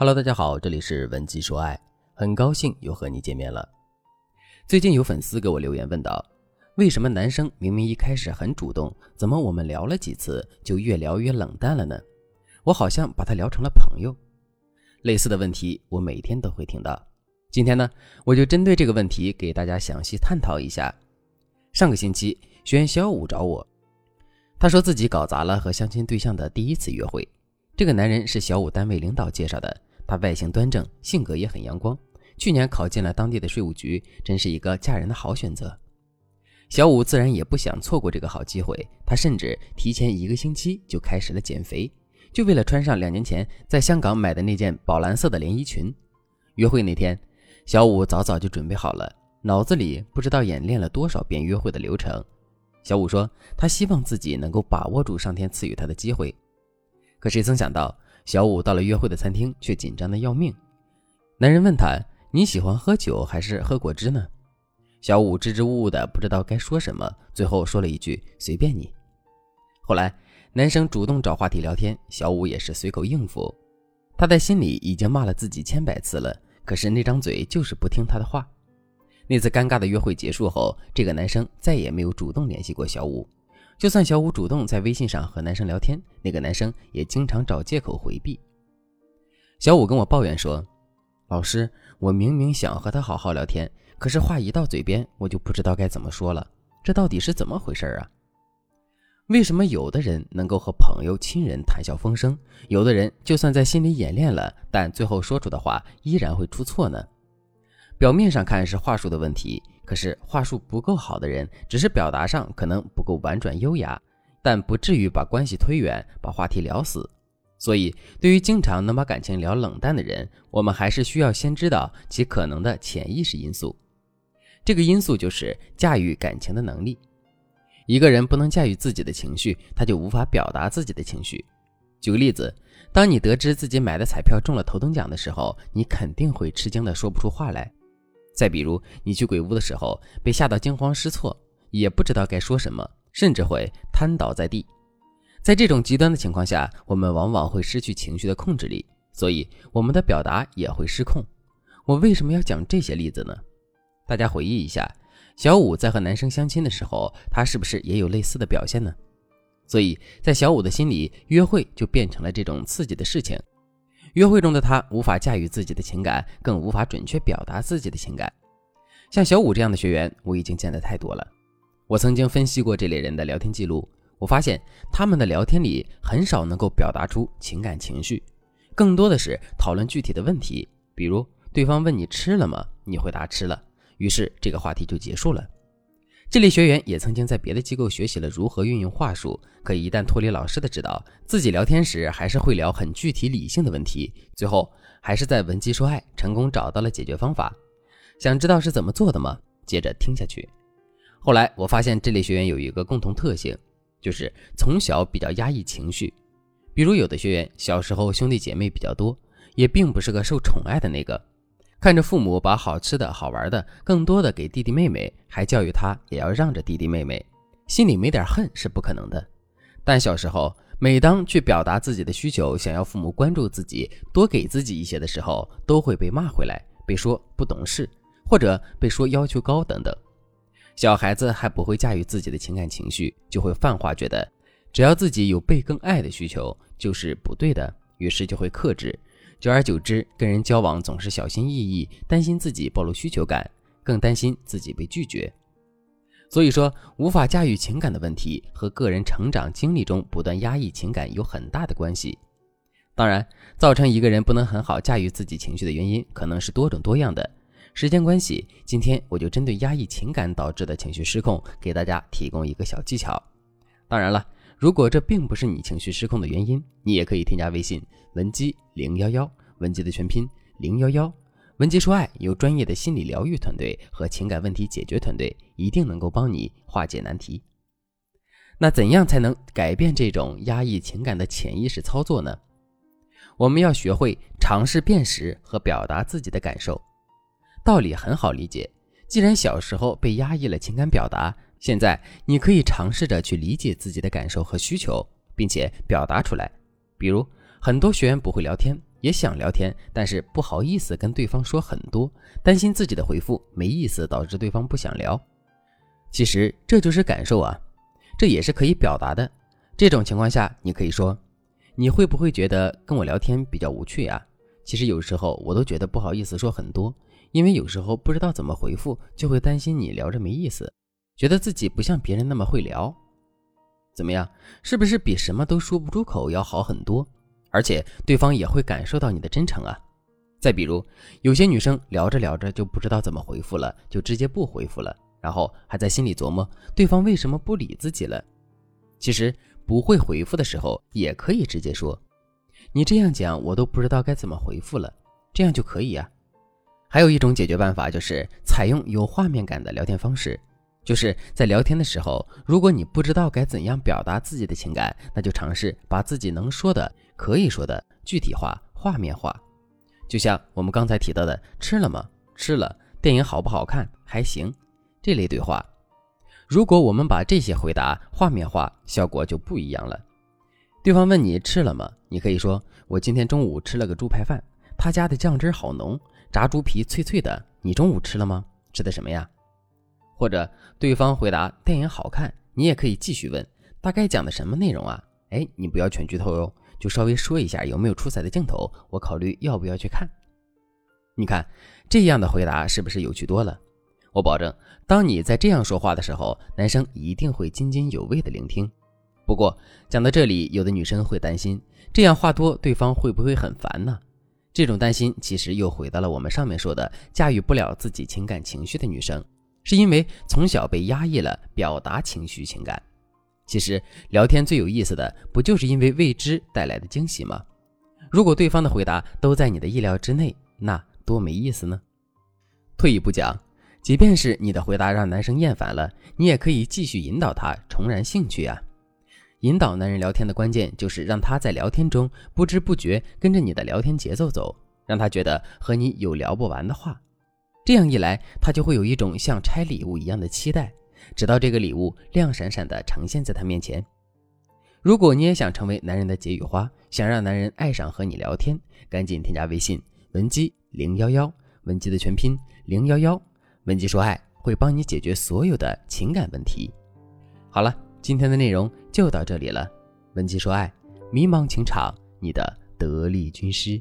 Hello，大家好，这里是文姬说爱，很高兴又和你见面了。最近有粉丝给我留言问道，为什么男生明明一开始很主动，怎么我们聊了几次就越聊越冷淡了呢？我好像把他聊成了朋友。类似的问题我每天都会听到。今天呢，我就针对这个问题给大家详细探讨一下。上个星期，学员小五找我，他说自己搞砸了和相亲对象的第一次约会。这个男人是小五单位领导介绍的。他外形端正，性格也很阳光。去年考进了当地的税务局，真是一个嫁人的好选择。小五自然也不想错过这个好机会，他甚至提前一个星期就开始了减肥，就为了穿上两年前在香港买的那件宝蓝色的连衣裙。约会那天，小五早早就准备好了，脑子里不知道演练了多少遍约会的流程。小五说，他希望自己能够把握住上天赐予他的机会，可谁曾想到。小五到了约会的餐厅，却紧张的要命。男人问他：“你喜欢喝酒还是喝果汁呢？”小五支支吾吾的，不知道该说什么，最后说了一句：“随便你。”后来，男生主动找话题聊天，小五也是随口应付。他在心里已经骂了自己千百次了，可是那张嘴就是不听他的话。那次尴尬的约会结束后，这个男生再也没有主动联系过小五。就算小五主动在微信上和男生聊天，那个男生也经常找借口回避。小五跟我抱怨说：“老师，我明明想和他好好聊天，可是话一到嘴边，我就不知道该怎么说了。这到底是怎么回事啊？为什么有的人能够和朋友、亲人谈笑风生，有的人就算在心里演练了，但最后说出的话依然会出错呢？表面上看是话术的问题。”可是话术不够好的人，只是表达上可能不够婉转优雅，但不至于把关系推远，把话题聊死。所以，对于经常能把感情聊冷淡的人，我们还是需要先知道其可能的潜意识因素。这个因素就是驾驭感情的能力。一个人不能驾驭自己的情绪，他就无法表达自己的情绪。举个例子，当你得知自己买的彩票中了头等奖的时候，你肯定会吃惊的说不出话来。再比如，你去鬼屋的时候被吓到惊慌失措，也不知道该说什么，甚至会瘫倒在地。在这种极端的情况下，我们往往会失去情绪的控制力，所以我们的表达也会失控。我为什么要讲这些例子呢？大家回忆一下，小五在和男生相亲的时候，他是不是也有类似的表现呢？所以在小五的心里，约会就变成了这种刺激的事情。约会中的他无法驾驭自己的情感，更无法准确表达自己的情感。像小五这样的学员，我已经见得太多了。我曾经分析过这类人的聊天记录，我发现他们的聊天里很少能够表达出情感情绪，更多的是讨论具体的问题。比如对方问你吃了吗，你回答吃了，于是这个话题就结束了。这类学员也曾经在别的机构学习了如何运用话术，可一旦脱离老师的指导，自己聊天时还是会聊很具体理性的问题。最后还是在闻鸡说爱成功找到了解决方法。想知道是怎么做的吗？接着听下去。后来我发现这类学员有一个共同特性，就是从小比较压抑情绪。比如有的学员小时候兄弟姐妹比较多，也并不是个受宠爱的那个。看着父母把好吃的好玩的更多的给弟弟妹妹，还教育他也要让着弟弟妹妹，心里没点恨是不可能的。但小时候，每当去表达自己的需求，想要父母关注自己，多给自己一些的时候，都会被骂回来，被说不懂事，或者被说要求高等等。小孩子还不会驾驭自己的情感情绪，就会泛化，觉得只要自己有被更爱的需求就是不对的，于是就会克制。久而久之，跟人交往总是小心翼翼，担心自己暴露需求感，更担心自己被拒绝。所以说，无法驾驭情感的问题和个人成长经历中不断压抑情感有很大的关系。当然，造成一个人不能很好驾驭自己情绪的原因可能是多种多样的。时间关系，今天我就针对压抑情感导致的情绪失控，给大家提供一个小技巧。当然了。如果这并不是你情绪失控的原因，你也可以添加微信文姬零幺幺，文姬的全拼零幺幺，文姬说爱有专业的心理疗愈团队和情感问题解决团队，一定能够帮你化解难题。那怎样才能改变这种压抑情感的潜意识操作呢？我们要学会尝试辨识和表达自己的感受。道理很好理解，既然小时候被压抑了情感表达。现在你可以尝试着去理解自己的感受和需求，并且表达出来。比如，很多学员不会聊天，也想聊天，但是不好意思跟对方说很多，担心自己的回复没意思，导致对方不想聊。其实这就是感受啊，这也是可以表达的。这种情况下，你可以说：“你会不会觉得跟我聊天比较无趣呀？”其实有时候我都觉得不好意思说很多，因为有时候不知道怎么回复，就会担心你聊着没意思，觉得自己不像别人那么会聊。怎么样？是不是比什么都说不出口要好很多？而且对方也会感受到你的真诚啊。再比如，有些女生聊着聊着就不知道怎么回复了，就直接不回复了，然后还在心里琢磨对方为什么不理自己了。其实不会回复的时候，也可以直接说：“你这样讲，我都不知道该怎么回复了。”这样就可以呀。还有一种解决办法，就是采用有画面感的聊天方式。就是在聊天的时候，如果你不知道该怎样表达自己的情感，那就尝试把自己能说的、可以说的具体化、画面化。就像我们刚才提到的“吃了吗？吃了。电影好不好看？还行。”这类对话，如果我们把这些回答画面化，效果就不一样了。对方问你吃了吗？你可以说：“我今天中午吃了个猪排饭，他家的酱汁好浓，炸猪皮脆脆的。你中午吃了吗？吃的什么呀？”或者对方回答电影好看，你也可以继续问大概讲的什么内容啊？哎，你不要全剧透哟，就稍微说一下有没有出彩的镜头，我考虑要不要去看。你看这样的回答是不是有趣多了？我保证，当你在这样说话的时候，男生一定会津津有味的聆听。不过讲到这里，有的女生会担心这样话多，对方会不会很烦呢？这种担心其实又回到了我们上面说的驾驭不了自己情感情绪的女生。是因为从小被压抑了表达情绪情感。其实聊天最有意思的，不就是因为未知带来的惊喜吗？如果对方的回答都在你的意料之内，那多没意思呢。退一步讲，即便是你的回答让男生厌烦了，你也可以继续引导他重燃兴趣啊。引导男人聊天的关键就是让他在聊天中不知不觉跟着你的聊天节奏走，让他觉得和你有聊不完的话。这样一来，他就会有一种像拆礼物一样的期待，直到这个礼物亮闪闪地呈现在他面前。如果你也想成为男人的解语花，想让男人爱上和你聊天，赶紧添加微信文姬零幺幺，文姬的全拼零幺幺，文姬说爱会帮你解决所有的情感问题。好了，今天的内容就到这里了，文姬说爱，迷茫情场你的得力军师。